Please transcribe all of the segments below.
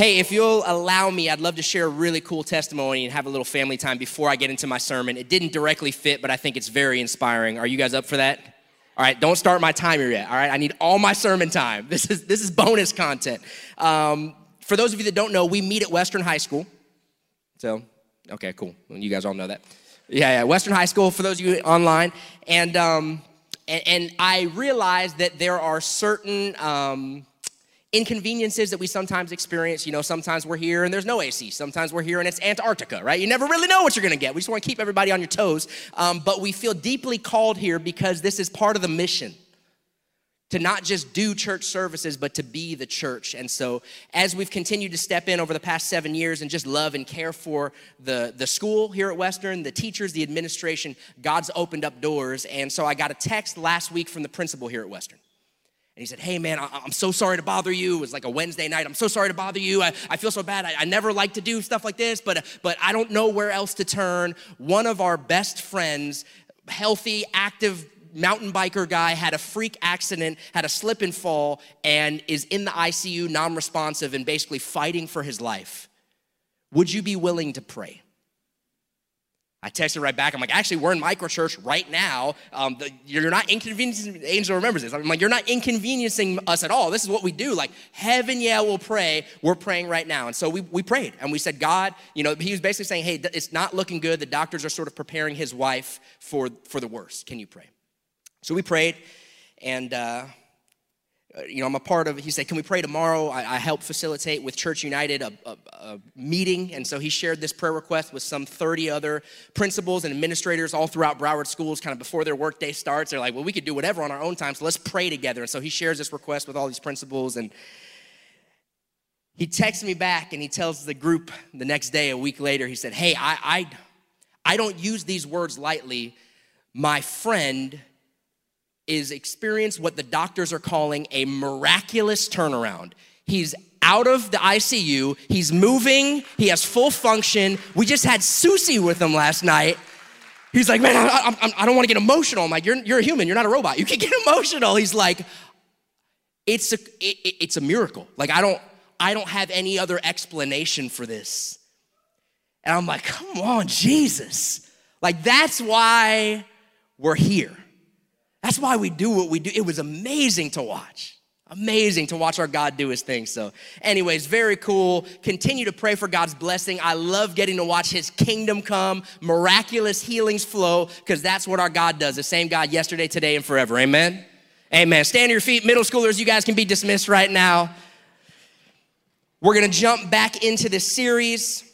Hey, if you'll allow me, I'd love to share a really cool testimony and have a little family time before I get into my sermon. It didn't directly fit, but I think it's very inspiring. Are you guys up for that? All right, don't start my timer yet. All right, I need all my sermon time. This is this is bonus content. Um, for those of you that don't know, we meet at Western High School. So, okay, cool. You guys all know that. Yeah, yeah, Western High School. For those of you online, and um, and, and I realized that there are certain um, inconveniences that we sometimes experience. You know, sometimes we're here and there's no AC. Sometimes we're here and it's Antarctica, right? You never really know what you're gonna get. We just wanna keep everybody on your toes. Um, but we feel deeply called here because this is part of the mission to not just do church services, but to be the church. And so, as we've continued to step in over the past seven years and just love and care for the, the school here at Western, the teachers, the administration, God's opened up doors. And so, I got a text last week from the principal here at Western. He said, Hey, man, I, am so sorry to bother you. It was like a Wednesday night. I'm so sorry to bother you. I, I feel so bad. I, I never like to do stuff like this, but, but I don't know where else to turn. One of our best friends, healthy, active mountain biker guy, had a freak accident, had a slip and fall, and is in the ICU, non responsive, and basically fighting for his life. Would you be willing to pray? I texted right back. I'm like, actually, we're in microchurch right now. Um, the, you're not inconveniencing, Angel remembers this. I'm like, you're not inconveniencing us at all. This is what we do. Like, heaven, yeah, we'll pray. We're praying right now. And so we, we prayed and we said, God, you know, he was basically saying, hey, it's not looking good. The doctors are sort of preparing his wife for, for the worst. Can you pray? So we prayed and, uh, uh, Uh, you know, I'm a part of, he said, can we pray tomorrow? I, I help facilitate with Church United a, a, a, meeting. And so he shared this prayer request with some 30 other principals and administrators all throughout Broward schools, kind of before their workday starts. They're like, well, we could do whatever on our own time, so let's pray together. And so he shares this request with all these principals. And he texts me back and he tells the group the next day, a week later, he said, hey, I, I, I don't use these words lightly. My friend is experience what the doctors are calling a miraculous turnaround. He's out of the ICU, he's moving, he has full function. We just had Susie with him last night. He's like, man, I, I, I don't want to get emotional. I'm like, you're, you're a human, you're not a robot. You can get emotional. He's like, it's a, it, it's a miracle. Like, I don't, I don't have any other explanation for this. And I'm like, come on, Jesus. Like, that's why we're here. That's why we do what we do. It was amazing to watch. Amazing to watch our God do his thing. So, anyways, very cool. Continue to pray for God's blessing. I love getting to watch his kingdom come, miraculous healings flow, because that's what our God does. The same God yesterday, today, and forever. Amen. Amen. Stand to your feet. Middle schoolers, you guys can be dismissed right now. We're going to jump back into this series.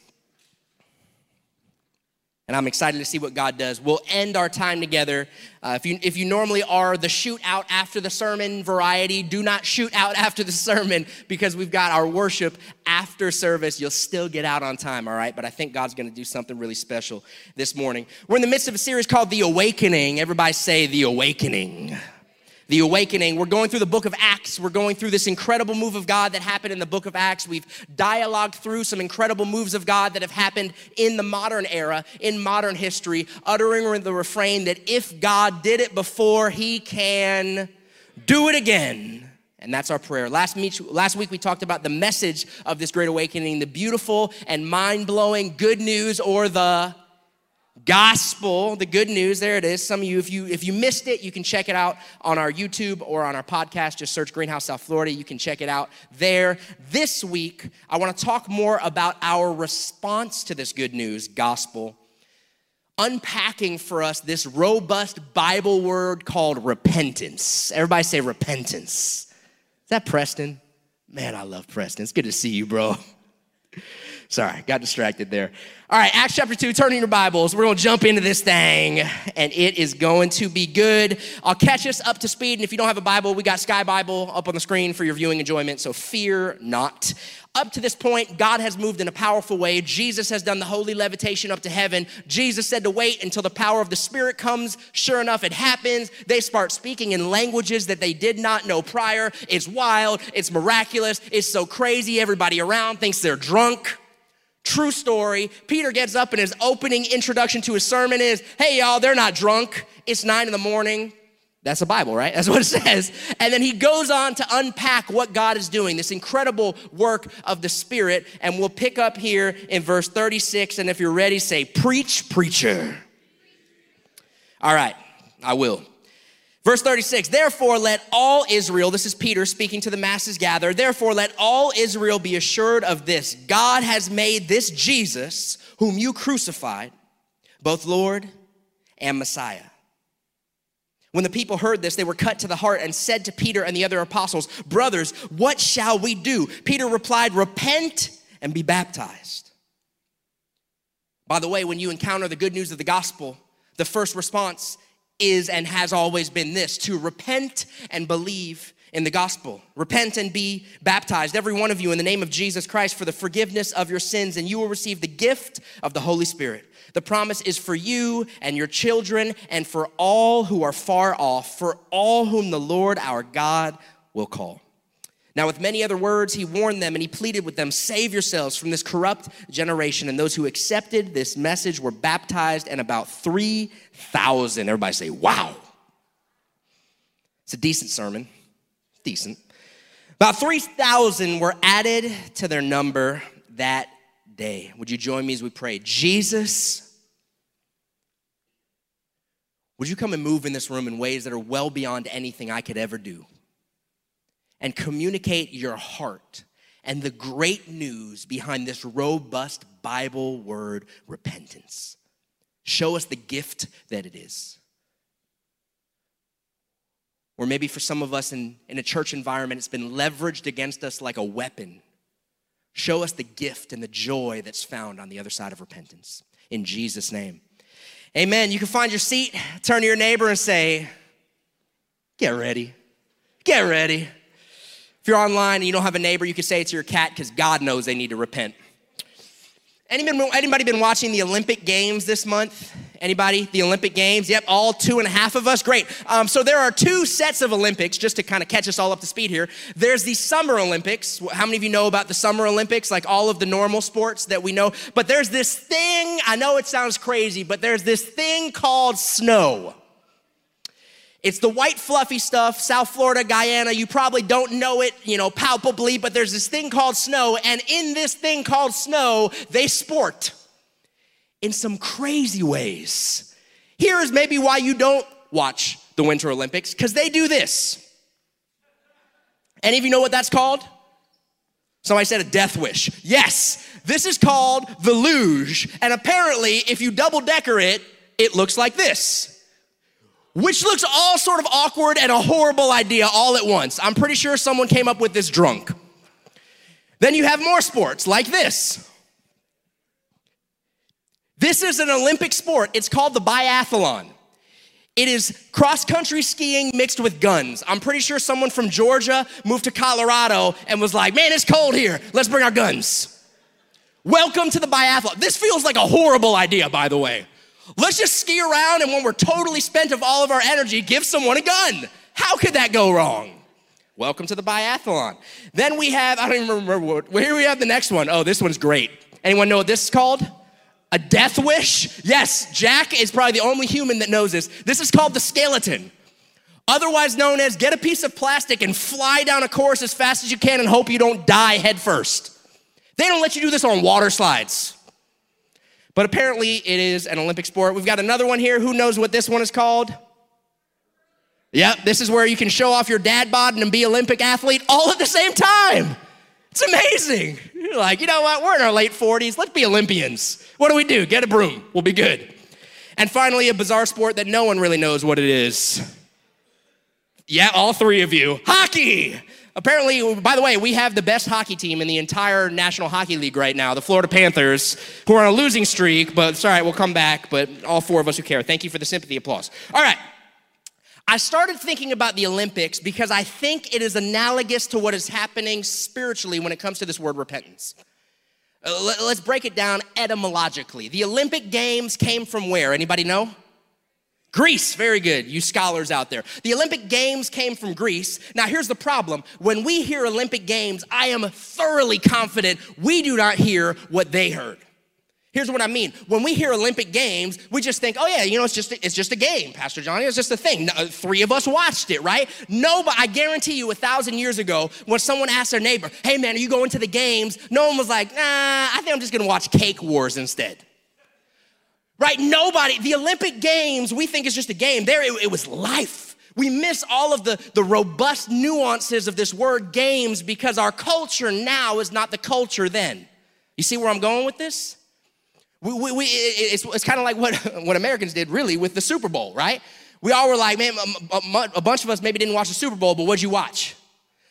And I'm excited to see what God does. We'll end our time together. Uh, if, you, if you normally are the shoot out after the sermon variety, do not shoot out after the sermon because we've got our worship after service. You'll still get out on time, all right? But I think God's gonna do something really special this morning. We're in the midst of a series called The Awakening. Everybody say, The Awakening the awakening. We're going through the book of Acts. We're going through this incredible move of God that happened in the book of Acts. We've dialogued through some incredible moves of God that have happened in the modern era, in modern history, uttering the refrain that if God did it before, he can do it again. And that's our prayer. Last, meet, last week we talked about the message of this great awakening, the beautiful and mind blowing good news or the gospel, the good news, there it is. Some of you, if you if you missed it, you can check it out on our YouTube or on our podcast. Just search Greenhouse South Florida. You can check it out there. This week, I want to talk more about our response to this good news, gospel, unpacking for us this robust Bible word called repentance. Everybody say repentance. Is that Preston? Man, I love Preston. It's good to see you, bro. Sorry, got distracted there. All right, Acts chapter 2, turning your Bibles. We're going to jump into this thing, and it is going to be good. I'll catch us up to speed, and if you don't have a Bible, we got Sky Bible up on the screen for your viewing enjoyment, so fear not. Up to this point, God has moved in a powerful way. Jesus has done the holy levitation up to heaven. Jesus said to wait until the power of the Spirit comes. Sure enough, it happens. They start speaking in languages that they did not know prior. It's wild, it's miraculous, it's so crazy. Everybody around thinks they're drunk. True story. Peter gets up and his opening introduction to his sermon is Hey, y'all, they're not drunk. It's nine in the morning. That's the Bible, right? That's what it says. And then he goes on to unpack what God is doing, this incredible work of the Spirit. And we'll pick up here in verse 36. And if you're ready, say, Preach, preacher. All right, I will. Verse 36, therefore let all Israel, this is Peter speaking to the masses gathered, therefore let all Israel be assured of this God has made this Jesus, whom you crucified, both Lord and Messiah. When the people heard this, they were cut to the heart and said to Peter and the other apostles, Brothers, what shall we do? Peter replied, Repent and be baptized. By the way, when you encounter the good news of the gospel, the first response is and has always been this to repent and believe in the gospel. Repent and be baptized, every one of you, in the name of Jesus Christ for the forgiveness of your sins, and you will receive the gift of the Holy Spirit. The promise is for you and your children and for all who are far off, for all whom the Lord our God will call. Now, with many other words, he warned them and he pleaded with them save yourselves from this corrupt generation. And those who accepted this message were baptized, and about 3,000. Everybody say, wow. It's a decent sermon. Decent. About 3,000 were added to their number that day. Would you join me as we pray? Jesus, would you come and move in this room in ways that are well beyond anything I could ever do? And communicate your heart and the great news behind this robust Bible word, repentance. Show us the gift that it is. Or maybe for some of us in, in a church environment, it's been leveraged against us like a weapon. Show us the gift and the joy that's found on the other side of repentance. In Jesus' name. Amen. You can find your seat, turn to your neighbor and say, Get ready. Get ready. If you're online and you don't have a neighbor, you can say it to your cat because God knows they need to repent. Anybody, anybody been watching the Olympic Games this month? Anybody? The Olympic Games? Yep, all two and a half of us. Great. Um, so there are two sets of Olympics, just to kind of catch us all up to speed here. There's the Summer Olympics. How many of you know about the Summer Olympics? Like all of the normal sports that we know. But there's this thing, I know it sounds crazy, but there's this thing called snow. It's the white fluffy stuff, South Florida, Guyana. You probably don't know it, you know, palpably, but there's this thing called snow. And in this thing called snow, they sport in some crazy ways. Here is maybe why you don't watch the Winter Olympics, because they do this. Any of you know what that's called? Somebody said a death wish. Yes, this is called the luge. And apparently, if you double decker it, it looks like this. Which looks all sort of awkward and a horrible idea all at once. I'm pretty sure someone came up with this drunk. Then you have more sports like this. This is an Olympic sport. It's called the biathlon. It is cross country skiing mixed with guns. I'm pretty sure someone from Georgia moved to Colorado and was like, man, it's cold here. Let's bring our guns. Welcome to the biathlon. This feels like a horrible idea, by the way. Let's just ski around and when we're totally spent of all of our energy, give someone a gun. How could that go wrong? Welcome to the biathlon. Then we have, I don't even remember what, here we have the next one. Oh, this one's great. Anyone know what this is called? A death wish? Yes, Jack is probably the only human that knows this. This is called the skeleton. Otherwise known as get a piece of plastic and fly down a course as fast as you can and hope you don't die head first. They don't let you do this on water slides. But apparently it is an Olympic sport. We've got another one here. Who knows what this one is called? Yep, this is where you can show off your dad bod and be Olympic athlete all at the same time. It's amazing. You're like, you know what? We're in our late 40s. Let's be Olympians. What do we do? Get a broom. We'll be good. And finally, a bizarre sport that no one really knows what it is. Yeah, all three of you. Hockey. Apparently, by the way, we have the best hockey team in the entire National Hockey League right now, the Florida Panthers, who are on a losing streak, but it's all right, we'll come back. But all four of us who care, thank you for the sympathy applause. All right. I started thinking about the Olympics because I think it is analogous to what is happening spiritually when it comes to this word repentance. Uh, let's break it down etymologically. The Olympic Games came from where? Anybody know? Greece, very good, you scholars out there. The Olympic Games came from Greece. Now, here's the problem. When we hear Olympic Games, I am thoroughly confident we do not hear what they heard. Here's what I mean. When we hear Olympic Games, we just think, oh yeah, you know, it's just it's just a game, Pastor Johnny. It's just a thing. Three of us watched it, right? No, but I guarantee you, a thousand years ago, when someone asked their neighbor, "Hey man, are you going to the games?" No one was like, "Nah, I think I'm just gonna watch Cake Wars instead." Right? Nobody. The Olympic Games, we think is just a game. There, it, it was life. We miss all of the, the robust nuances of this word games because our culture now is not the culture then. You see where I'm going with this? We, we, we it's, it's kind of like what, what Americans did really with the Super Bowl, right? We all were like, man, a, a bunch of us maybe didn't watch the Super Bowl, but what'd you watch?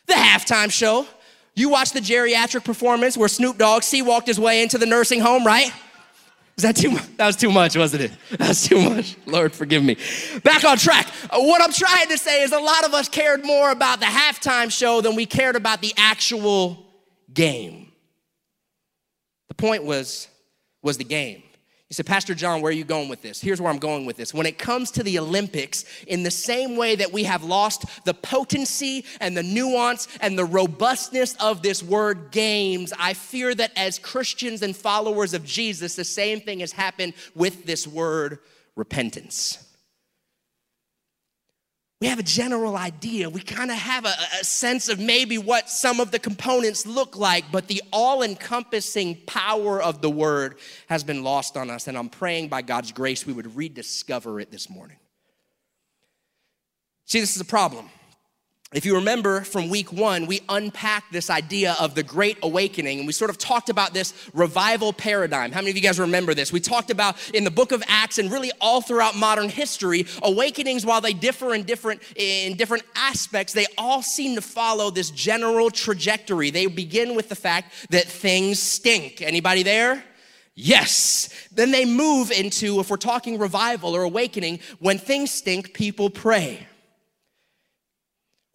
The halftime show. You watched the geriatric performance where Snoop Dogg C-walked his way into the nursing home, right? Was that too much? That was too much, wasn't it? That was too much. Lord, forgive me. Back on track. Uh, what I'm trying to say is a lot of us cared more about the halftime show than we cared about the actual game. The point was was the game. You said, Pastor John, where are you going with this? Here's where I'm going with this. When it comes to the Olympics, in the same way that we have lost the potency and the nuance and the robustness of this word games, I fear that as Christians and followers of Jesus, the same thing has happened with this word repentance we have a general idea. We kind of have a, a, sense of maybe what some of the components look like, but the all encompassing power of the word has been lost on us. And I'm praying by God's grace we would rediscover it this morning. See, this is a problem. If you remember from week one, we unpacked this idea of the Great Awakening, and we sort of talked about this revival paradigm. How many of you guys remember this? We talked about in the book of Acts and really all throughout modern history, awakenings, while they differ in different, in different aspects, they all seem to follow this general trajectory. They begin with the fact that things stink. Anybody there? Yes. Then they move into, if we're talking revival or awakening, when things stink, people pray.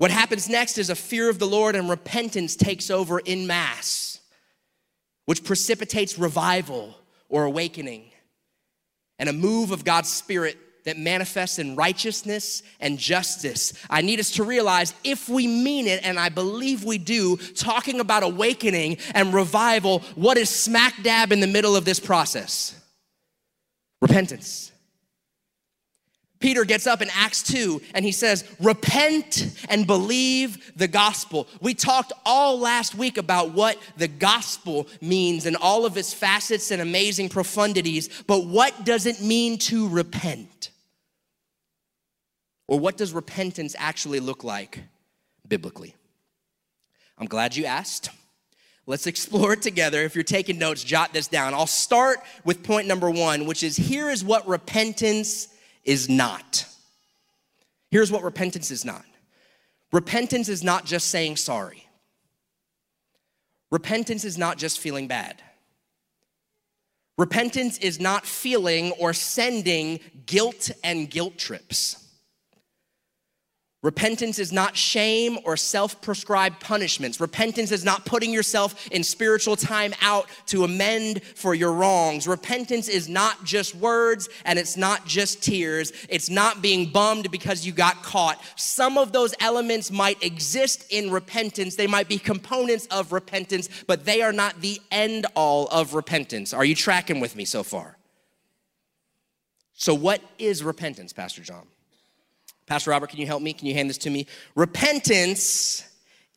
What happens next is a fear of the Lord and repentance takes over in mass, which precipitates revival or awakening and a move of God's Spirit that manifests in righteousness and justice. I need us to realize if we mean it, and I believe we do, talking about awakening and revival, what is smack dab in the middle of this process? Repentance. Peter gets up in Acts 2 and he says, Repent and believe the gospel. We talked all last week about what the gospel means and all of its facets and amazing profundities, but what does it mean to repent? Or what does repentance actually look like biblically? I'm glad you asked. Let's explore it together. If you're taking notes, jot this down. I'll start with point number one, which is here is what repentance is not. Here's what repentance is not repentance is not just saying sorry, repentance is not just feeling bad. Repentance is not feeling or sending guilt and guilt trips. Repentance is not shame or self prescribed punishments. Repentance is not putting yourself in spiritual time out to amend for your wrongs. Repentance is not just words and it's not just tears. It's not being bummed because you got caught. Some of those elements might exist in repentance, they might be components of repentance, but they are not the end all of repentance. Are you tracking with me so far? So, what is repentance, Pastor John? Pastor Robert, can you help me? Can you hand this to me? Repentance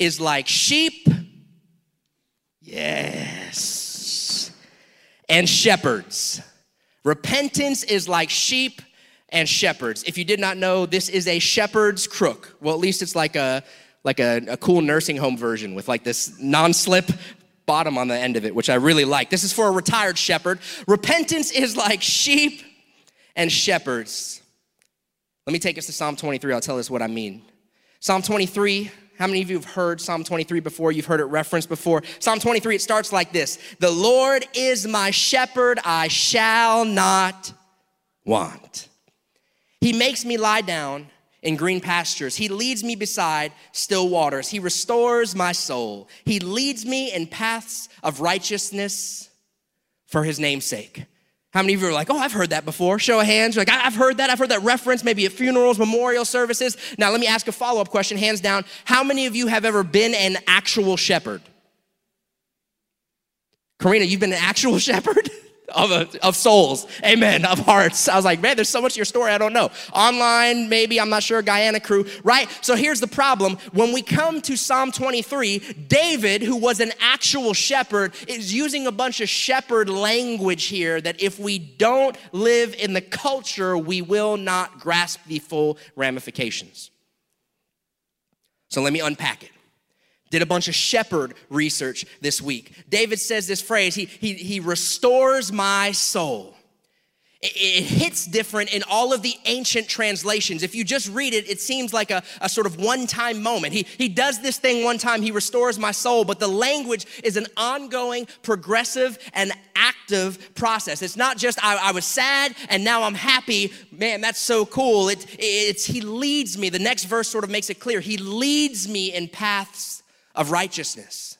is like sheep, yes, and shepherds. Repentance is like sheep and shepherds. If you did not know, this is a shepherd's crook. Well, at least it's like a like a, a cool nursing home version with like this non-slip bottom on the end of it, which I really like. This is for a retired shepherd. Repentance is like sheep and shepherds. Let me take us to Psalm 23. I'll tell us what I mean. Psalm 23, how many of you have heard Psalm 23 before? You've heard it referenced before. Psalm 23, it starts like this The Lord is my shepherd, I shall not want. He makes me lie down in green pastures. He leads me beside still waters. He restores my soul. He leads me in paths of righteousness for his name's sake. How many of you are like, oh, I've heard that before? Show of hands. You're like, I've heard that. I've heard that reference maybe at funerals, memorial services. Now, let me ask a follow up question, hands down. How many of you have ever been an actual shepherd? Karina, you've been an actual shepherd? Of, uh, of souls. Amen. Of hearts. I was like, man, there's so much of your story I don't know. Online, maybe, I'm not sure, Guyana crew, right? So here's the problem. When we come to Psalm 23, David, who was an actual shepherd, is using a bunch of shepherd language here that if we don't live in the culture, we will not grasp the full ramifications. So let me unpack it did a bunch of shepherd research this week. David says this phrase, he, he, he restores my soul. It, it hits different in all of the ancient translations. If you just read it, it seems like a, a sort of one time moment. He, he does this thing one time, he restores my soul, but the language is an ongoing, progressive, and active process. It's not just I, I was sad and now I'm happy. Man, that's so cool. It, it's he leads me. The next verse sort of makes it clear. He leads me in paths of righteousness.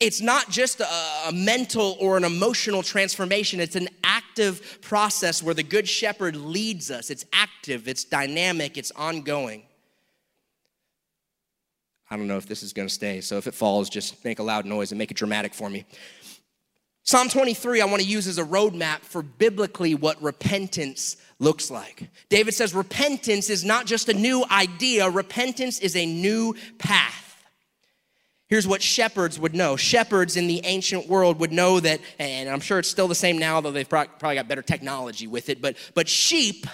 It's not just a, a, mental or an emotional transformation, it's an active process where the Good Shepherd leads us. It's active, it's dynamic, it's ongoing. I don't know if this is gonna stay, so if it falls, just make a loud noise and make it dramatic for me. Psalm 23, I wanna use as a roadmap for biblically what repentance looks like. David says repentance is not just a new idea, repentance is a new path. Here's what shepherds would know. Shepherds in the ancient world would know that, and I'm sure it's still the same now, though they've probably got better technology with it, but, but sheep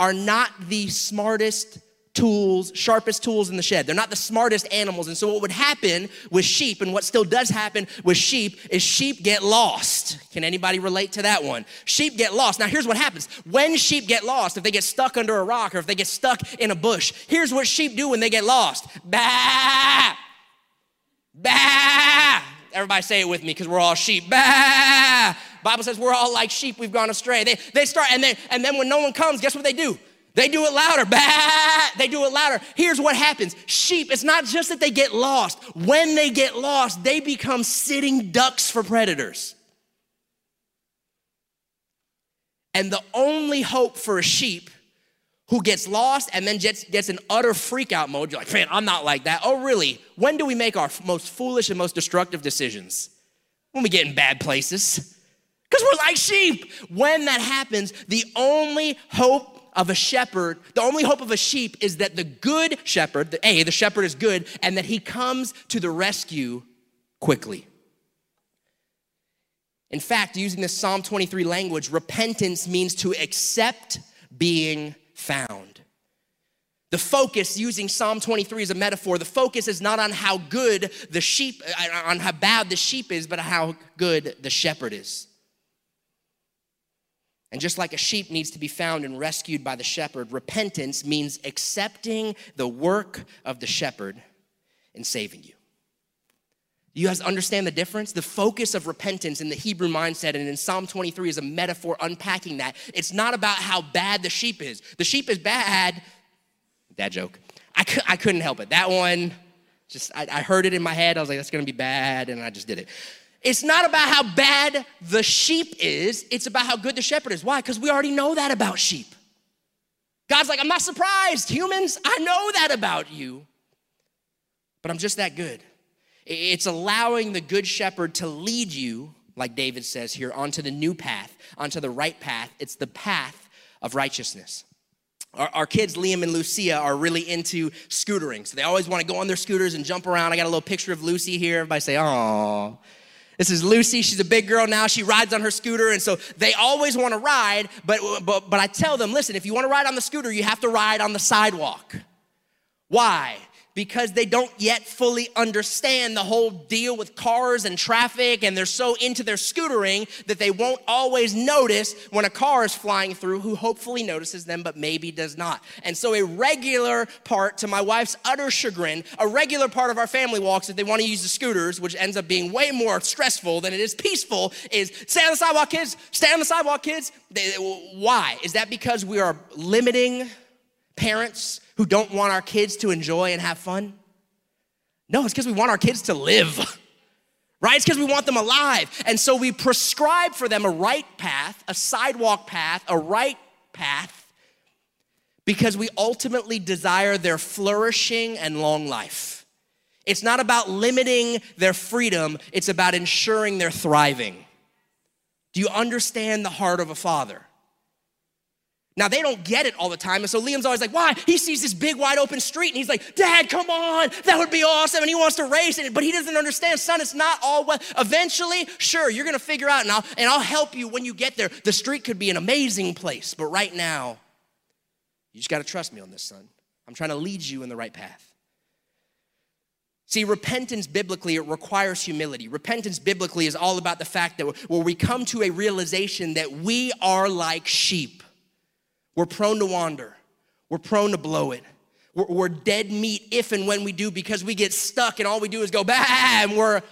are not the smartest tools, sharpest tools in the shed. They're not the smartest animals. And so, what would happen with sheep, and what still does happen with sheep, is sheep get lost. Can anybody relate to that one? Sheep get lost. Now, here's what happens when sheep get lost, if they get stuck under a rock or if they get stuck in a bush, here's what sheep do when they get lost. Bah! Bah! Everybody say it with me because we're all sheep. Bah! Bible says we're all like sheep, we've gone astray. They, they start, and, they, and then when no one comes, guess what they do? They do it louder. Bah! They do it louder. Here's what happens sheep, it's not just that they get lost. When they get lost, they become sitting ducks for predators. And the only hope for a sheep who gets lost and then gets, gets an utter freak out mode. You're like, man, I'm not like that. Oh, really? When do we make our most foolish and most destructive decisions? When we get in bad places. Because we're like sheep. When that happens, the only hope of a shepherd, the only hope of a sheep is that the good shepherd, the, A, the shepherd is good, and that he comes to the rescue quickly. In fact, using the Psalm 23 language, repentance means to accept being found. The focus, using Psalm 23 as a metaphor, the focus is not on how good the sheep, uh, on how bad the sheep is, but how good the shepherd is. And just like a sheep needs to be found and rescued by the shepherd, repentance means accepting the work of the shepherd in saving you. You guys understand the difference? The focus of repentance in the Hebrew mindset and in Psalm 23 is a metaphor unpacking that. It's not about how bad the sheep is. The sheep is bad. That joke. I, I couldn't help it. That one, just I, I heard it in my head. I was like, that's gonna be bad, and I just did it. It's not about how bad the sheep is, it's about how good the shepherd is. Why? Because we already know that about sheep. God's like, I'm not surprised, humans, I know that about you, but I'm just that good. It's allowing the good shepherd to lead you, like David says here, onto the new path, onto the right path. It's the path of righteousness. Our, our, kids, Liam and Lucia, are really into scootering. So they always want to go on their scooters and jump around. I got a little picture of Lucy here. Everybody say, oh. This is Lucy. She's a big girl now. She rides on her scooter. And so they always want to ride, but, but, but I tell them, listen, if you want to ride on the scooter, you have to ride on the sidewalk. Why? Because they don't yet fully understand the whole deal with cars and traffic, and they're so into their scootering that they won't always notice when a car is flying through who hopefully notices them but maybe does not. And so, a regular part, to my wife's utter chagrin, a regular part of our family walks if they want to use the scooters, which ends up being way more stressful than it is peaceful, is stay on the sidewalk, kids, stay on the sidewalk, kids. Why? Is that because we are limiting parents? who don't want our kids to enjoy and have fun? No, it's because we want our kids to live, right? It's because we want them alive. And so we prescribe for them a right path, a sidewalk path, a right path, because we ultimately desire their flourishing and long life. It's not about limiting their freedom, it's about ensuring they're thriving. Do you understand the heart of a father? Now, they don't get it all the time. And so Liam's always like, why? He sees this big, wide open street and he's like, Dad, come on. That would be awesome. And he wants to race it. But he doesn't understand, son, it's not all well. Eventually, sure, you're to figure out and I'll, and I'll help you when you get there. The street could be an amazing place. But right now, you just got to trust me on this, son. I'm trying to lead you in the right path. See, repentance biblically, it requires humility. Repentance biblically is all about the fact that where we come to a realization that we are like sheep. We're prone to wander. We're prone to blow it. We're, we're dead meat if and when we do because we get stuck and all we do is go bam. We're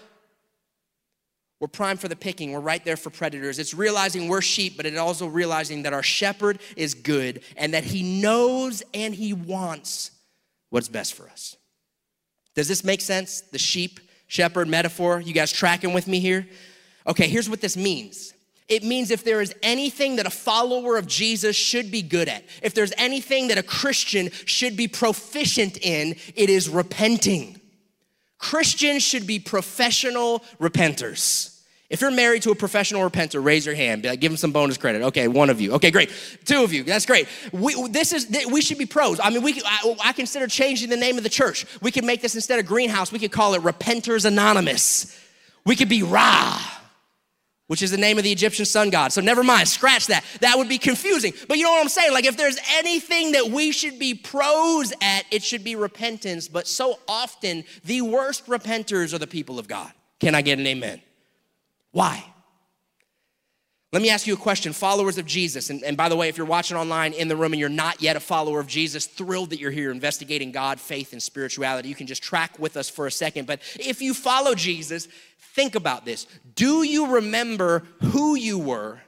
we're primed for the picking. We're right there for predators. It's realizing we're sheep, but it's also realizing that our shepherd is good and that he knows and he wants what's best for us. Does this make sense? The sheep shepherd metaphor? You guys tracking with me here? Okay, here's what this means it means if there is anything that a follower of Jesus should be good at, if there's anything that a Christian should be proficient in, it is repenting. Christians should be professional repenters. If you're married to a professional repenter, raise your hand. Like, give them some bonus credit. Okay, one of you. Okay, great. Two of you. That's great. We, this is we should be pros. I mean, we I, I consider changing the name of the church. We could make this instead of Greenhouse. We could call it Repenters Anonymous. We could be Ra which is the name of the Egyptian sun god. So never mind, scratch that. That would be confusing. But you know what I'm saying? Like, if there's anything that we should be pros at, it should be repentance. But so often, the worst repenters are the people of God. Can I get an amen? Why? Let me ask you a question, followers of Jesus. And, and, by the way, if you're watching online in the room and you're not yet a follower of Jesus, thrilled that you're here investigating God, faith, and spirituality. You can just track with us for a second. But if you follow Jesus, Think about this. Do you remember who you were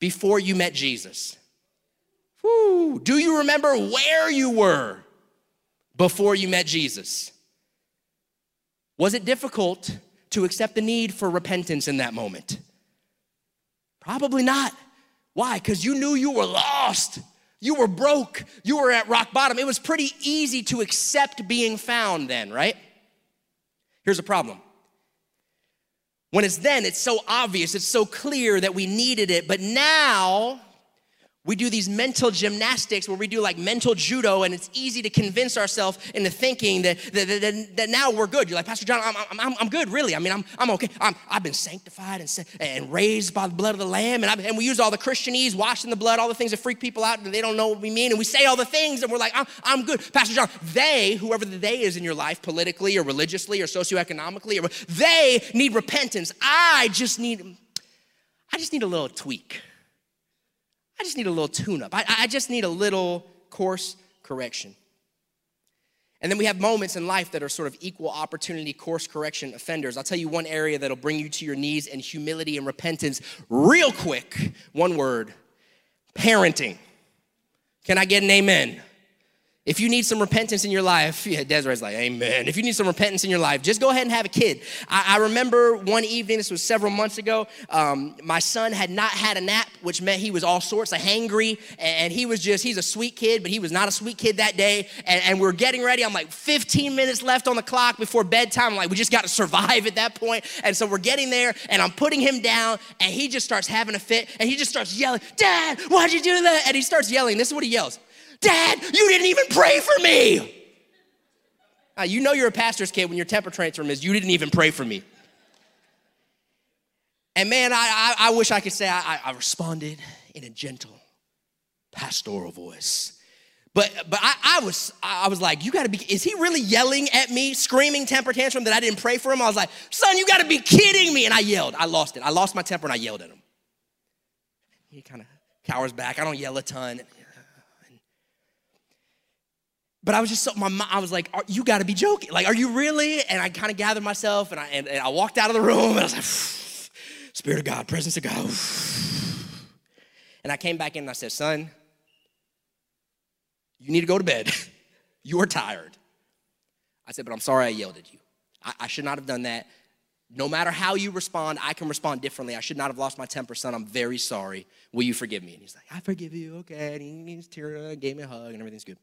before you met Jesus? Whew. Do you remember where you were before you met Jesus? Was it difficult to accept the need for repentance in that moment? Probably not. Why? Because you knew you were lost. You were broke. You were at rock bottom. It was pretty easy to accept being found then, right? Here's a problem when it's then, it's so obvious, it's so clear that we needed it. But now, we do these mental gymnastics where we do like mental judo, and it's easy to convince ourselves into thinking that, that, that, that, now we're good. You're like, Pastor John, I'm, I'm, I'm good, really. I mean, I'm, I'm okay. i have been sanctified and, and raised by the blood of the Lamb, and, I, and we use all the Christianese, washing the blood, all the things that freak people out, and they don't know what we mean, and we say all the things, and we're like, I'm, I'm good. Pastor John, they, whoever the they is in your life, politically or religiously or socioeconomically, or, they need repentance. I just need, I just need a little tweak. I just need a little tune up. I, I just need a little course correction. And then we have moments in life that are sort of equal opportunity course correction offenders. I'll tell you one area that'll bring you to your knees in humility and repentance real quick. One word parenting. Can I get an amen? If you need some repentance in your life, yeah, Desiree's like, Amen. If you need some repentance in your life, just go ahead and have a kid. I, I remember one evening, this was several months ago, um, my son had not had a nap, which meant he was all sorts of hangry, and he was just, he's a sweet kid, but he was not a sweet kid that day. And, and we're getting ready. I'm like, 15 minutes left on the clock before bedtime. I'm like, we just got to survive at that point. And so we're getting there, and I'm putting him down, and he just starts having a fit, and he just starts yelling, Dad, why'd you do that? And he starts yelling. This is what he yells. Dad, you didn't even pray for me. Now, you know you're a pastor's kid when your temper tantrum is, you didn't even pray for me. And man, I, I, I wish I could say I, I, responded in a gentle, pastoral voice. But but I, I was I was like, you gotta be, is he really yelling at me, screaming temper tantrum that I didn't pray for him? I was like, son, you gotta be kidding me. And I yelled. I lost it. I lost my temper and I yelled at him. He kind of cowers back. I don't yell a ton. But I was just so, my I was like, you got to be joking. Like, are you really? And I kind of gathered myself and I, and, and I walked out of the room and I was like, Spirit of God, presence of God. And I came back in and I said, son, you need to go to bed. you are tired. I said, but I'm sorry I yelled at you. I, I should not have done that. No matter how you respond, I can respond differently. I should not have lost my temper, son. I'm very sorry. Will you forgive me? And he's like, I forgive you. Okay. And he, he's tearing, gave me a hug, and everything's good.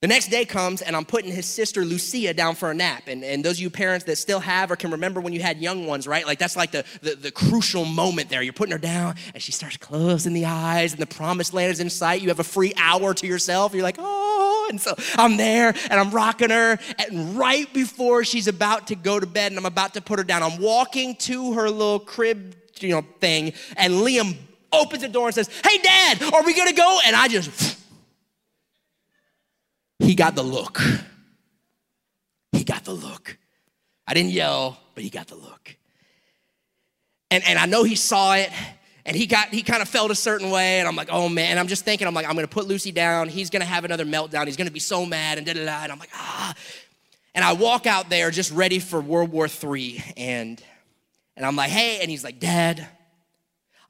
The next day comes and I'm putting his sister Lucia down for a nap. And, and those of you parents that still have or can remember when you had young ones, right? Like that's like the, the, the, crucial moment there. You're putting her down and she starts closing the eyes and the promised land is in sight. You have a free hour to yourself. You're like, oh. And so I'm there and I'm rocking her. And right before she's about to go to bed and I'm about to put her down, I'm walking to her little crib, you know, thing. And Liam opens the door and says, hey, dad, are we gonna go? And I just, he got the look. He got the look. I didn't yell, but he got the look. And, and I know he saw it and he got he kind of felt a certain way and i'm like oh man and i'm just thinking i'm like i'm gonna put lucy down he's gonna have another meltdown he's gonna be so mad and da da da and i'm like ah and i walk out there just ready for world war iii and and i'm like hey and he's like dad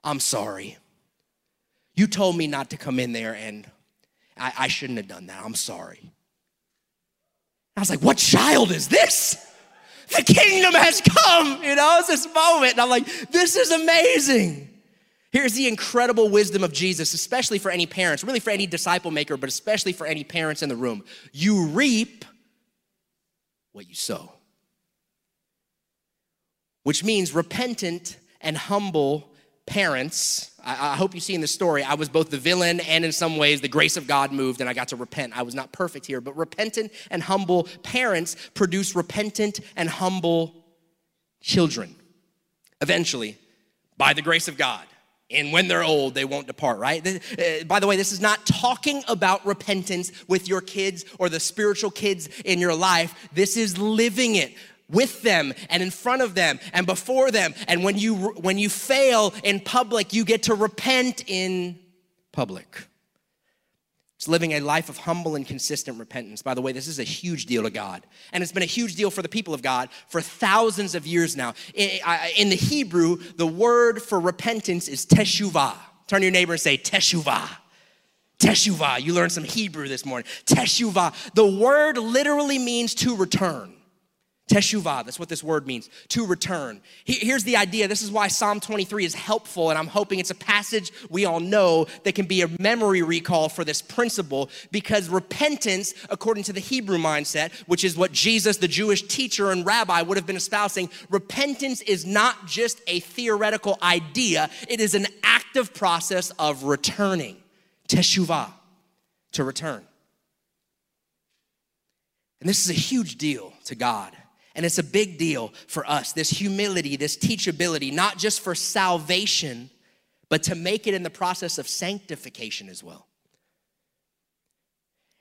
i'm sorry you told me not to come in there and I, I shouldn't have done that. I'm sorry. I was like, what child is this? The kingdom has come. You know, it's this moment. And I'm like, this is amazing. Here's the incredible wisdom of Jesus, especially for any parents, really for any disciple maker, but especially for any parents in the room. You reap what you sow, which means repentant and humble parents, I, I, hope you see in the story, I was both the villain and in some ways the grace of God moved and I got to repent. I was not perfect here, but repentant and humble parents produce repentant and humble children. Eventually, by the grace of God. And when they're old, they won't depart, right? Uh, by the way, this is not talking about repentance with your kids or the spiritual kids in your life. This is living it with them and in front of them and before them. And when you when you fail in public you get to repent in public. It's living a life of humble and consistent repentance. By the way this is a huge deal to god. And it's been a huge deal for the people of god for thousands of years now. In the hebrew the word for repentance is teshuvah. Turn to your neighbor and say teshuvah. Teshuvah. You learned some hebrew this morning. Teshuvah. The word literally means to return Teshuvah, that's what this word means, to return. Here's the idea. This is why Psalm 23 is helpful, and I'm hoping it's a passage we all know that can be a memory recall for this principle because repentance, according to the Hebrew mindset, which is what Jesus, the Jewish teacher and rabbi, would have been espousing, repentance is not just a theoretical idea, it is an active process of returning. Teshuvah, to return. And this is a huge deal to God. And it's a big deal for us this humility, this teachability, not just for salvation, but to make it in the process of sanctification as well.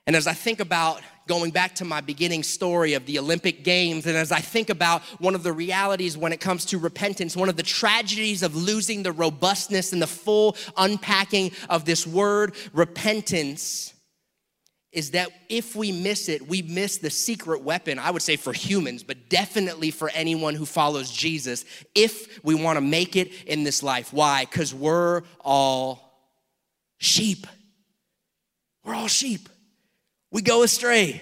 And as I think about going back to my beginning story of the Olympic Games, and as I think about one of the realities when it comes to repentance, one of the tragedies of losing the robustness and the full unpacking of this word, repentance, is that if we miss it, we miss the secret weapon, I would say for humans, but definitely for anyone who follows Jesus, if we wanna make it in this life. Why? Because we're all sheep. We're all sheep. We go astray.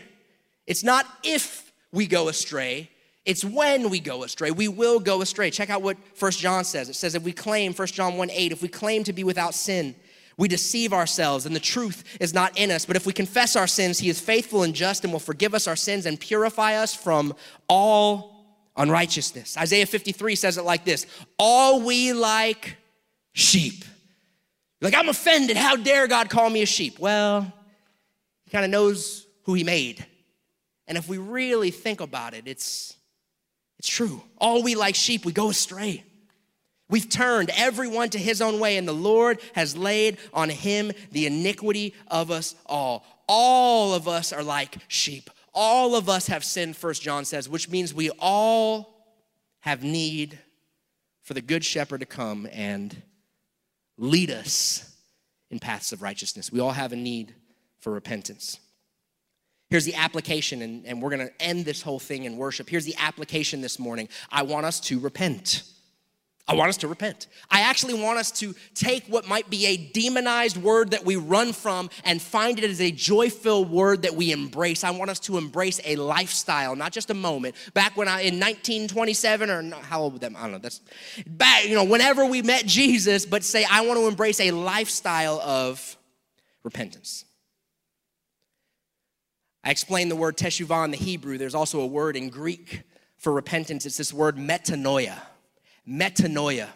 It's not if we go astray, it's when we go astray. We will go astray. Check out what First John says. It says, if we claim, First John 1 8, if we claim to be without sin, we deceive ourselves and the truth is not in us. But if we confess our sins, He is faithful and just and will forgive us our sins and purify us from all unrighteousness. Isaiah 53 says it like this All we like sheep. like, I'm offended. How dare God call me a sheep? Well, He kind of knows who He made. And if we really think about it, it's, it's true. All we like sheep, we go astray. We've turned everyone to his own way, and the Lord has laid on him the iniquity of us all. All of us are like sheep. All of us have sinned, First John says, which means we all have need for the good shepherd to come and lead us in paths of righteousness. We all have a need for repentance. Here's the application, and, and we're gonna end this whole thing in worship. Here's the application this morning. I want us to repent. I want us to repent. I actually want us to take what might be a demonized word that we run from and find it as a joy filled word that we embrace. I want us to embrace a lifestyle, not just a moment. Back when I, in 1927, or how old was that? I don't know. That's back, you know, whenever we met Jesus, but say, I want to embrace a lifestyle of repentance. I explained the word teshuvah in the Hebrew. There's also a word in Greek for repentance. It's this word metanoia. Metanoia.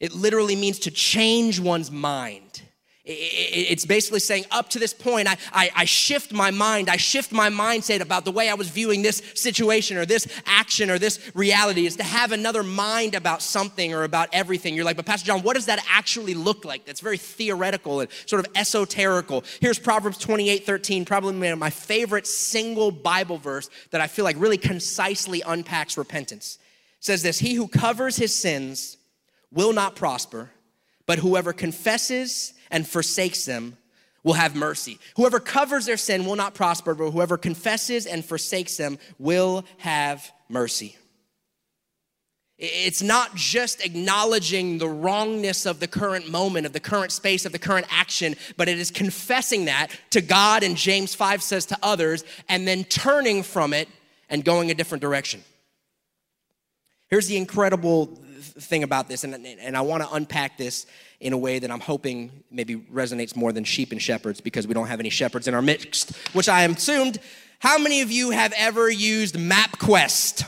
It literally means to change one's mind. It's basically saying, up to this point, I, I, I, shift my mind, I shift my mindset about the way I was viewing this situation or this action or this reality, is to have another mind about something or about everything. You're like, but Pastor John, what does that actually look like? That's very theoretical and sort of esoterical. Here's Proverbs 28 13, probably my favorite single Bible verse that I feel like really concisely unpacks repentance. Says this He who covers his sins will not prosper, but whoever confesses and forsakes them will have mercy. Whoever covers their sin will not prosper, but whoever confesses and forsakes them will have mercy. It's not just acknowledging the wrongness of the current moment, of the current space, of the current action, but it is confessing that to God, and James 5 says to others, and then turning from it and going a different direction. Here's the incredible thing about this, and, and I want to unpack this in a way that I'm hoping maybe resonates more than sheep and shepherds because we don't have any shepherds in our midst, which I assumed. How many of you have ever used MapQuest?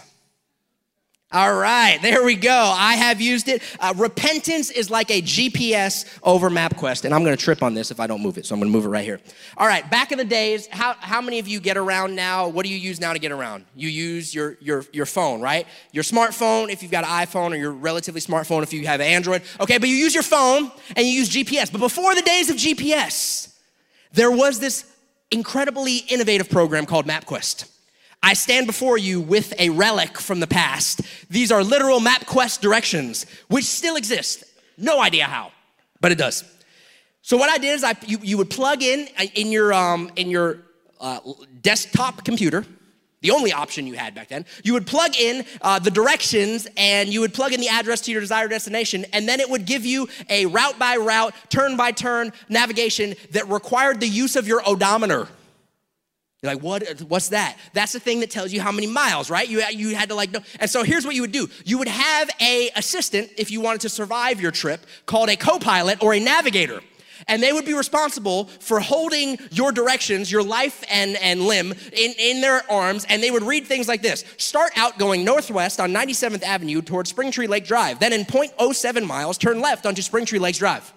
All right, there we go. I have used it. Uh, repentance is like a GPS over MapQuest, and I'm to trip on this if I don't move it, so I'm to move it right here. All right, back in the days, how, how many of you get around now? What do you use now to get around? You use your, your, your phone, right? Your smartphone, if you've got an iPhone, or your relatively smartphone, if you have Android. Okay, but you use your phone and you use GPS. But before the days of GPS, there was this incredibly innovative program called MapQuest. I stand before you with a relic from the past. These are literal MapQuest directions, which still exist. No idea how, but it does. So what I did is I you, you would plug in uh, in your um, in your uh, desktop computer. The only option you had back then, you would plug in uh, the directions and you would plug in the address to your desired destination, and then it would give you a route by route, turn by turn navigation that required the use of your odometer. You're like, what, what's that? That's the thing that tells you how many miles, right? You, you had to like know. And so here's what you would do. You would have a assistant, if you wanted to survive your trip, called a co-pilot or a navigator. And they would be responsible for holding your directions, your life and, and limb in, in their arms. And they would read things like this. Start out going northwest on 97th Avenue towards Springtree Lake Drive. Then in 0.07 miles, turn left onto Springtree Lakes Drive.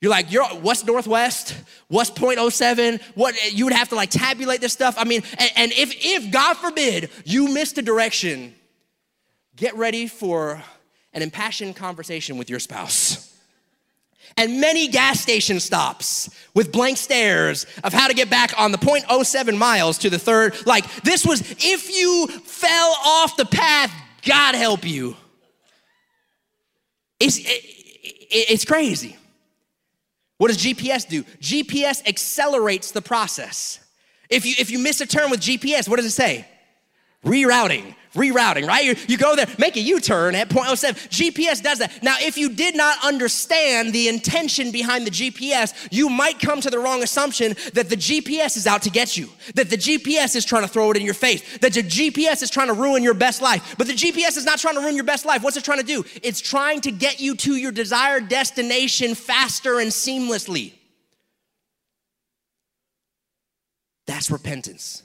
You're like, you're what's northwest? What's 0.07? What you would have to like tabulate this stuff. I mean, and, and if if God forbid you missed a direction, get ready for an impassioned conversation with your spouse. And many gas station stops with blank stares of how to get back on the 0.07 miles to the third. Like, this was if you fell off the path, God help you. It's, it, it, it's crazy. What does GPS do? GPS accelerates the process. If you, if you miss a turn with GPS, what does it say? Rerouting, rerouting, right? You, you go there, make a U turn at 0.07. GPS does that. Now, if you did not understand the intention behind the GPS, you might come to the wrong assumption that the GPS is out to get you, that the GPS is trying to throw it in your face, that the GPS is trying to ruin your best life. But the GPS is not trying to ruin your best life. What's it trying to do? It's trying to get you to your desired destination faster and seamlessly. That's repentance.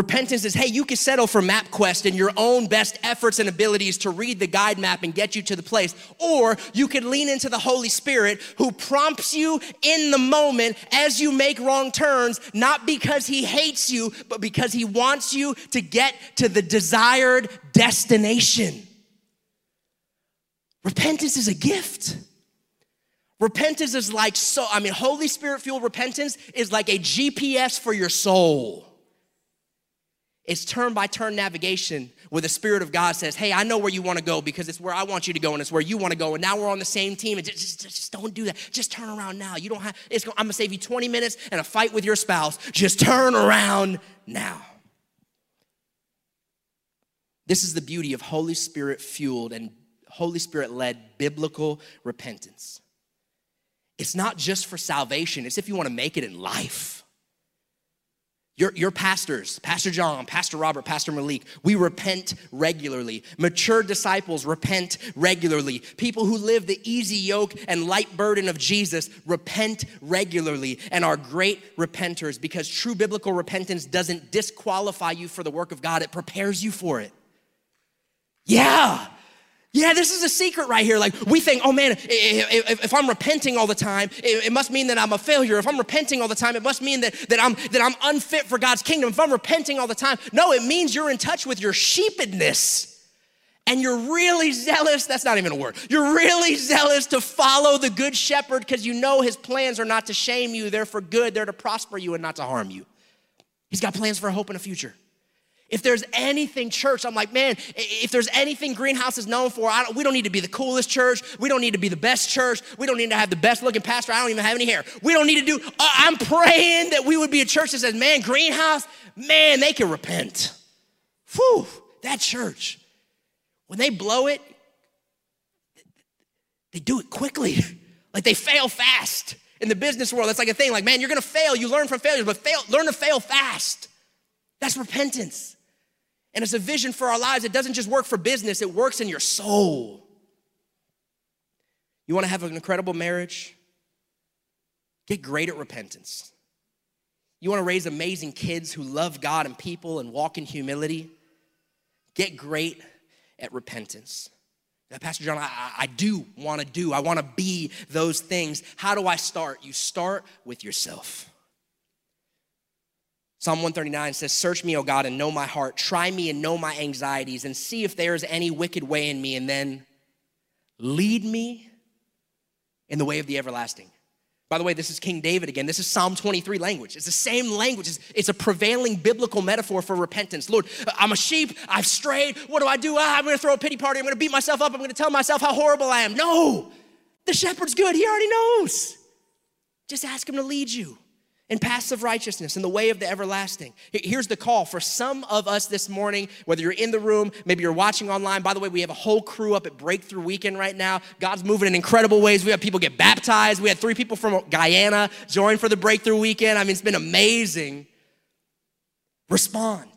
Repentance is, hey, you can settle for MapQuest and your own best efforts and abilities to read the guide map and get you to the place. Or you can lean into the Holy Spirit who prompts you in the moment as you make wrong turns, not because he hates you, but because he wants you to get to the desired destination. Repentance is a gift. Repentance is like so, I mean, Holy Spirit fueled repentance is like a GPS for your soul. It's turn by turn navigation where the Spirit of God says, Hey, I know where you want to go because it's where I want you to go and it's where you want to go. And now we're on the same team. And just, just, just don't do that. Just turn around now. You don't have, it's, I'm going to save you 20 minutes and a fight with your spouse. Just turn around now. This is the beauty of Holy Spirit fueled and Holy Spirit led biblical repentance. It's not just for salvation, it's if you want to make it in life. Your, your pastors, Pastor John, Pastor Robert, Pastor Malik, we repent regularly. Mature disciples repent regularly. People who live the easy yoke and light burden of Jesus repent regularly and are great repenters because true biblical repentance doesn't disqualify you for the work of God, it prepares you for it. Yeah, yeah, this is a secret right here. Like, we think, oh man, if, I'm repenting all the time, it, must mean that I'm a failure. If I'm repenting all the time, it must mean that, that, I'm, that I'm unfit for God's kingdom. If I'm repenting all the time, no, it means you're in touch with your sheepedness. And you're really zealous, that's not even a word. You're really zealous to follow the good shepherd because you know his plans are not to shame you, they're for good, they're to prosper you and not to harm you. He's got plans for a hope and a future. If there's anything church, I'm like, man, if there's anything Greenhouse is known for, don't, we don't need to be the coolest church. We don't need to be the best church. We don't need to have the best looking pastor. I don't even have any hair. We don't need to do, uh, I'm praying that we would be a church that says, man, Greenhouse, man, they can repent. Whew, that church, when they blow it, they do it quickly. Like they fail fast. In the business world, that's like a thing. Like, man, you're gonna fail. You learn from failures, but fail, learn to fail fast. That's repentance. And it's a vision for our lives. It doesn't just work for business, it works in your soul. You want to have an incredible marriage? Get great at repentance. You want to raise amazing kids who love God and people and walk in humility? Get great at repentance. Now, Pastor John, I, I do want to do, I want to be those things. How do I start? You start with yourself. Psalm 139 says, Search me, O God, and know my heart. Try me and know my anxieties, and see if there is any wicked way in me, and then lead me in the way of the everlasting. By the way, this is King David again. This is Psalm 23 language. It's the same language. It's, a prevailing biblical metaphor for repentance. Lord, I'm a sheep. I've strayed. What do I do? Ah, I'm going to throw a pity party. I'm going to beat myself up. I'm going to tell myself how horrible I am. No, the shepherd's good. He already knows. Just ask him to lead you and paths of righteousness in the way of the everlasting. Here's the call for some of us this morning, whether you're in the room, maybe you're watching online. By the way, we have a whole crew up at Breakthrough Weekend right now. God's moving in incredible ways. We have people get baptized. We had three people from Guyana join for the Breakthrough Weekend. I mean, it's been amazing. Respond.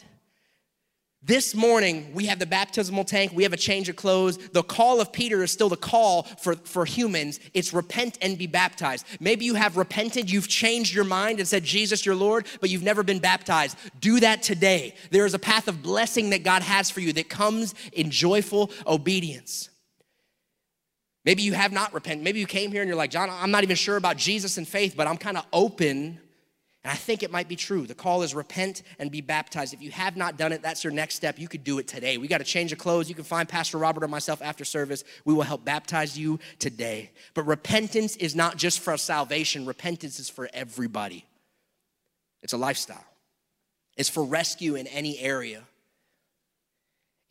This morning, we have the baptismal tank, we have a change of clothes. The call of Peter is still the call for, for humans. It's repent and be baptized. Maybe you have repented, you've changed your mind and said, Jesus, your Lord, but you've never been baptized. Do that today. There is a path of blessing that God has for you that comes in joyful obedience. Maybe you have not repented. Maybe you came here and you're like, John, I'm not even sure about Jesus and faith, but I'm kind of open and I think it might be true. The call is repent and be baptized. If you have not done it, that's your next step. You could do it today. We got to change of clothes. You can find Pastor Robert or myself after service. We will help baptize you today. But repentance is not just for salvation, repentance is for everybody. It's a lifestyle, it's for rescue in any area.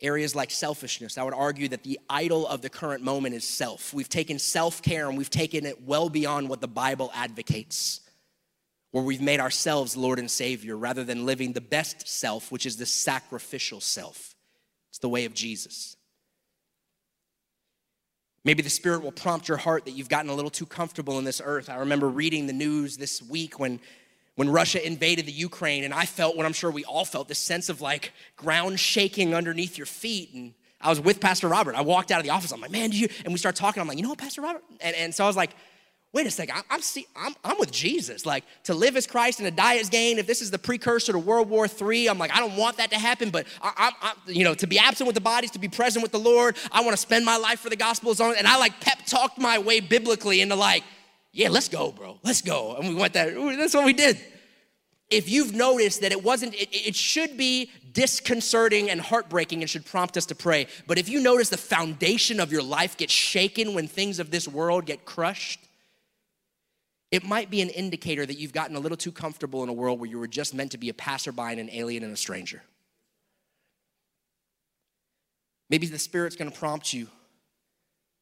Areas like selfishness. I would argue that the idol of the current moment is self. We've taken self care and we've taken it well beyond what the Bible advocates where we've made ourselves Lord and Savior rather than living the best self, which is the sacrificial self. It's the way of Jesus. Maybe the Spirit will prompt your heart that you've gotten a little too comfortable in this earth. I remember reading the news this week when, when Russia invaded the Ukraine, and I felt what I'm sure we all felt this sense of like ground shaking underneath your feet. And I was with Pastor Robert. I walked out of the office. I'm like, man, you? And we start talking. I'm like, you know what, Pastor Robert? And, and so I was like, wait a second, I'm, I'm, see, I'm, I'm with Jesus. Like, to live as Christ and to die as gain, if this is the precursor to World War III, I'm like, I don't want that to happen, but I, I, I you know, to be absent with the bodies, to be present with the Lord, I want to spend my life for the gospel. And I like pep talked my way biblically into like, yeah, let's go, bro, let's go. And we went that, that's what we did. If you've noticed that it wasn't, it, it should be disconcerting and heartbreaking and should prompt us to pray. But if you notice the foundation of your life gets shaken when things of this world get crushed, it might be an indicator that you've gotten a little too comfortable in a world where you were just meant to be a passerby and an alien and a stranger. Maybe the Spirit's gonna prompt you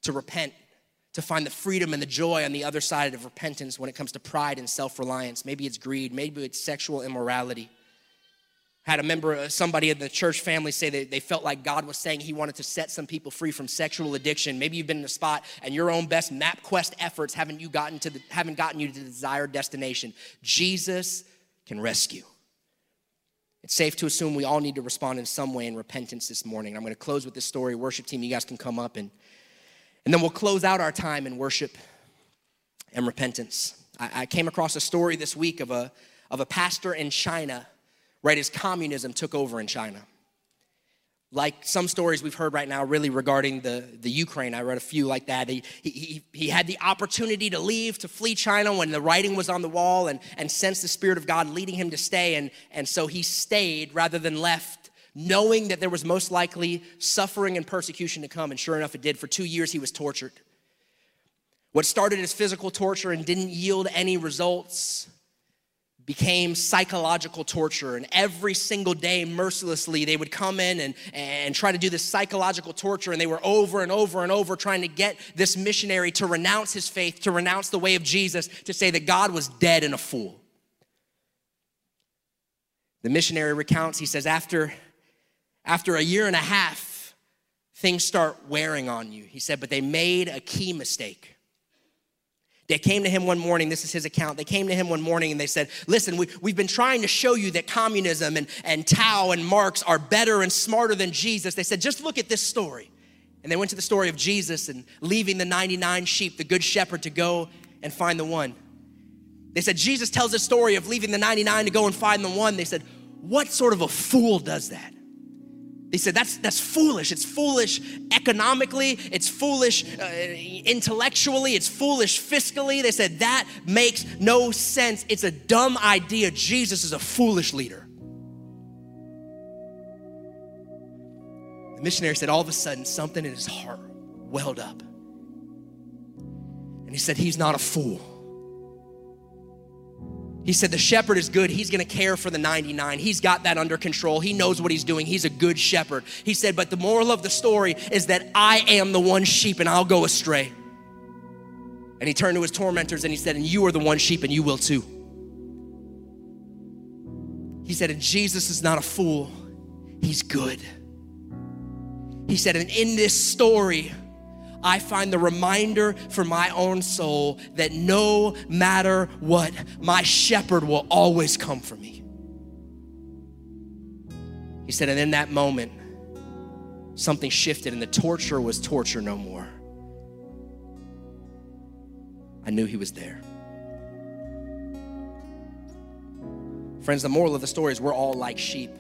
to repent, to find the freedom and the joy on the other side of repentance when it comes to pride and self reliance. Maybe it's greed, maybe it's sexual immorality had a member, uh, somebody in the church family say that they felt like God was saying he wanted to set some people free from sexual addiction. Maybe you've been in a spot and your own best MapQuest efforts haven't you gotten to the, haven't gotten you to the desired destination. Jesus can rescue. It's safe to assume we all need to respond in some way in repentance this morning. I'm going to close with this story. Worship team, you guys can come up and and then we'll close out our time in worship and repentance. I, I came across a story this week of a of a pastor in China, right as communism took over in China. Like some stories we've heard right now really regarding the, the ukraine i read a few like that. He, he, he had the opportunity to leave to flee china when the writing was on the wall and, and sensed the spirit of god leading him to stay. And, and so he stayed rather than left knowing that there was most likely suffering and persecution to come. And sure enough it did. For two years he was tortured. What started as physical torture and didn't yield any results became psychological torture. And every single day, mercilessly, they would come in and, and try to do this psychological torture. And they were over and over and over trying to get this missionary to renounce his faith, to renounce the way of Jesus, to say that God was dead and a fool. The missionary recounts, he says, after, after a year and a half, things start wearing on you. He said, but they made a key mistake. They came to him one morning, this is his account. They came to him one morning and they said, Listen, we, we've been trying to show you that communism and, and Mao and Marx are better and smarter than Jesus. They said, Just look at this story. And they went to the story of Jesus and leaving the 99 sheep, the good shepherd, to go and find the one. They said, Jesus tells a story of leaving the 99 to go and find the one. They said, What sort of a fool does that? They said that's that's foolish. It's foolish economically. It's foolish uh, intellectually. It's foolish fiscally. They said that makes no sense. It's a dumb idea. Jesus is a foolish leader. The missionary said all of a sudden something in his heart welled up, and he said he's not a fool. He said, The shepherd is good. He's going to care for the 99. He's got that under control. He knows what he's doing. He's a good shepherd. He said, But the moral of the story is that I am the one sheep and I'll go astray. And he turned to his tormentors and he said, And you are the one sheep and you will too. He said, And Jesus is not a fool, he's good. He said, And in this story, I find the reminder for my own soul that no matter what, my shepherd will always come for me. He said, and in that moment, something shifted, and the torture was torture no more. I knew he was there. Friends, the moral of the story is we're all like sheep.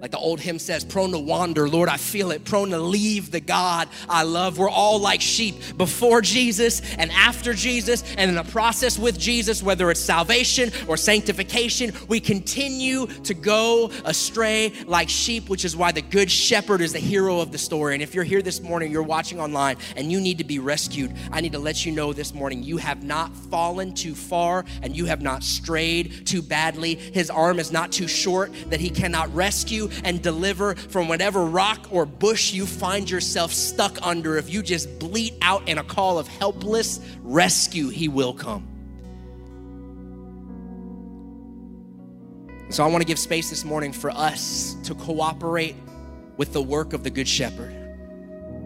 Like the old hymn says, prone to wander, Lord, I feel it, prone to leave the God I love. We're all like sheep before Jesus and after Jesus, and in the process with Jesus, whether it's salvation or sanctification, we continue to go astray like sheep, which is why the Good Shepherd is the hero of the story. And if you're here this morning, you're watching online, and you need to be rescued, I need to let you know this morning you have not fallen too far and you have not strayed too badly. His arm is not too short that he cannot rescue and deliver from whatever rock or bush you find yourself stuck under. If you just bleat out in a call of helpless rescue, He will come. So I want to give space this morning for us to cooperate with the work of the Good Shepherd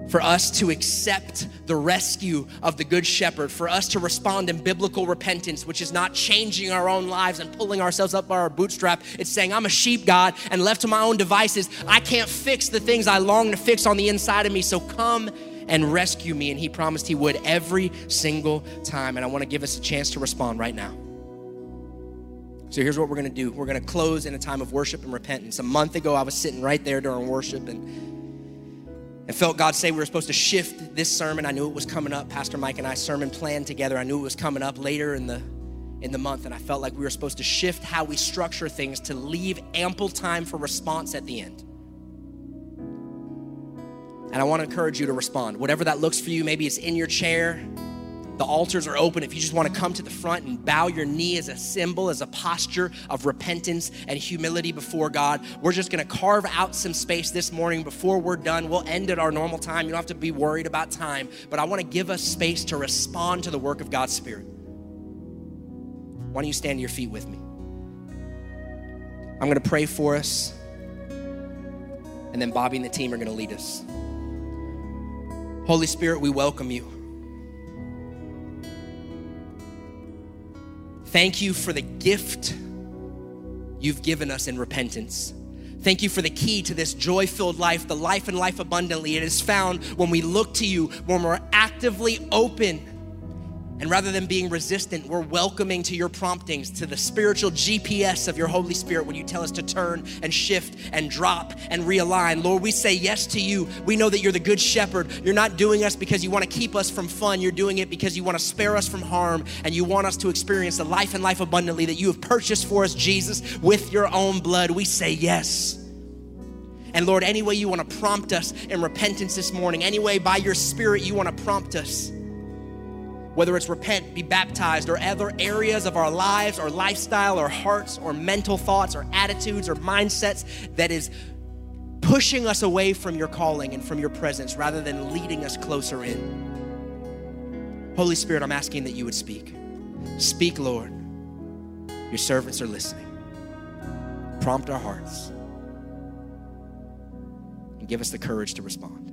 for us to accept the rescue of the Good Shepherd, for us to respond in biblical repentance, which is not changing our own lives and pulling ourselves up by our bootstrap. It's saying, I'm a sheep, God, and left to my own devices, I can't fix the things I long to fix on the inside of me. So come and rescue me. And He promised He would every single time. And I want to give us a chance to respond right now. So here's what we're going to do. We're going to close in a time of worship and repentance. A month ago, I was sitting right there during worship and and felt God say we were supposed to shift this sermon. I knew it was coming up. Pastor Mike and I sermon planned together. I knew it was coming up later in the in the month, and I felt like we were supposed to shift how we structure things to leave ample time for response at the end. And I want to encourage you to respond. Whatever that looks for you, maybe it's in your chair, the altars are open. If you just want to come to the front and bow your knee as a symbol, as a posture of repentance and humility before God, we're just going to carve out some space this morning before we're done. We'll end at our normal time. You don't have to be worried about time, but I want to give us space to respond to the work of God's Spirit. Why don't you stand to your feet with me? I'm going to pray for us, and then Bobby and the team are going to lead us. Holy Spirit, we welcome you. Thank you for the gift you've given us in repentance. Thank you for the key to this joy filled life, the life and life abundantly. It is found when we look to you, when we're actively open and rather than being resistant, we're welcoming to your promptings, to the spiritual GPS of your Holy Spirit when you tell us to turn and shift and drop and realign. Lord, we say yes to you. We know that you're the good shepherd. You're not doing us because you want to keep us from fun. You're doing it because you want to spare us from harm and you want us to experience the life and life abundantly that you have purchased for us, Jesus, with your own blood. We say yes. And Lord, any way you want to prompt us in repentance this morning, any way by your Spirit you want to prompt us whether it's repent, be baptized, or other areas of our lives, or lifestyle, or hearts, or mental thoughts, or attitudes, or mindsets that is pushing us away from your calling and from your presence rather than leading us closer in. Holy Spirit, I'm asking that you would speak. Speak, Lord. Your servants are listening. Prompt our hearts and give us the courage to respond.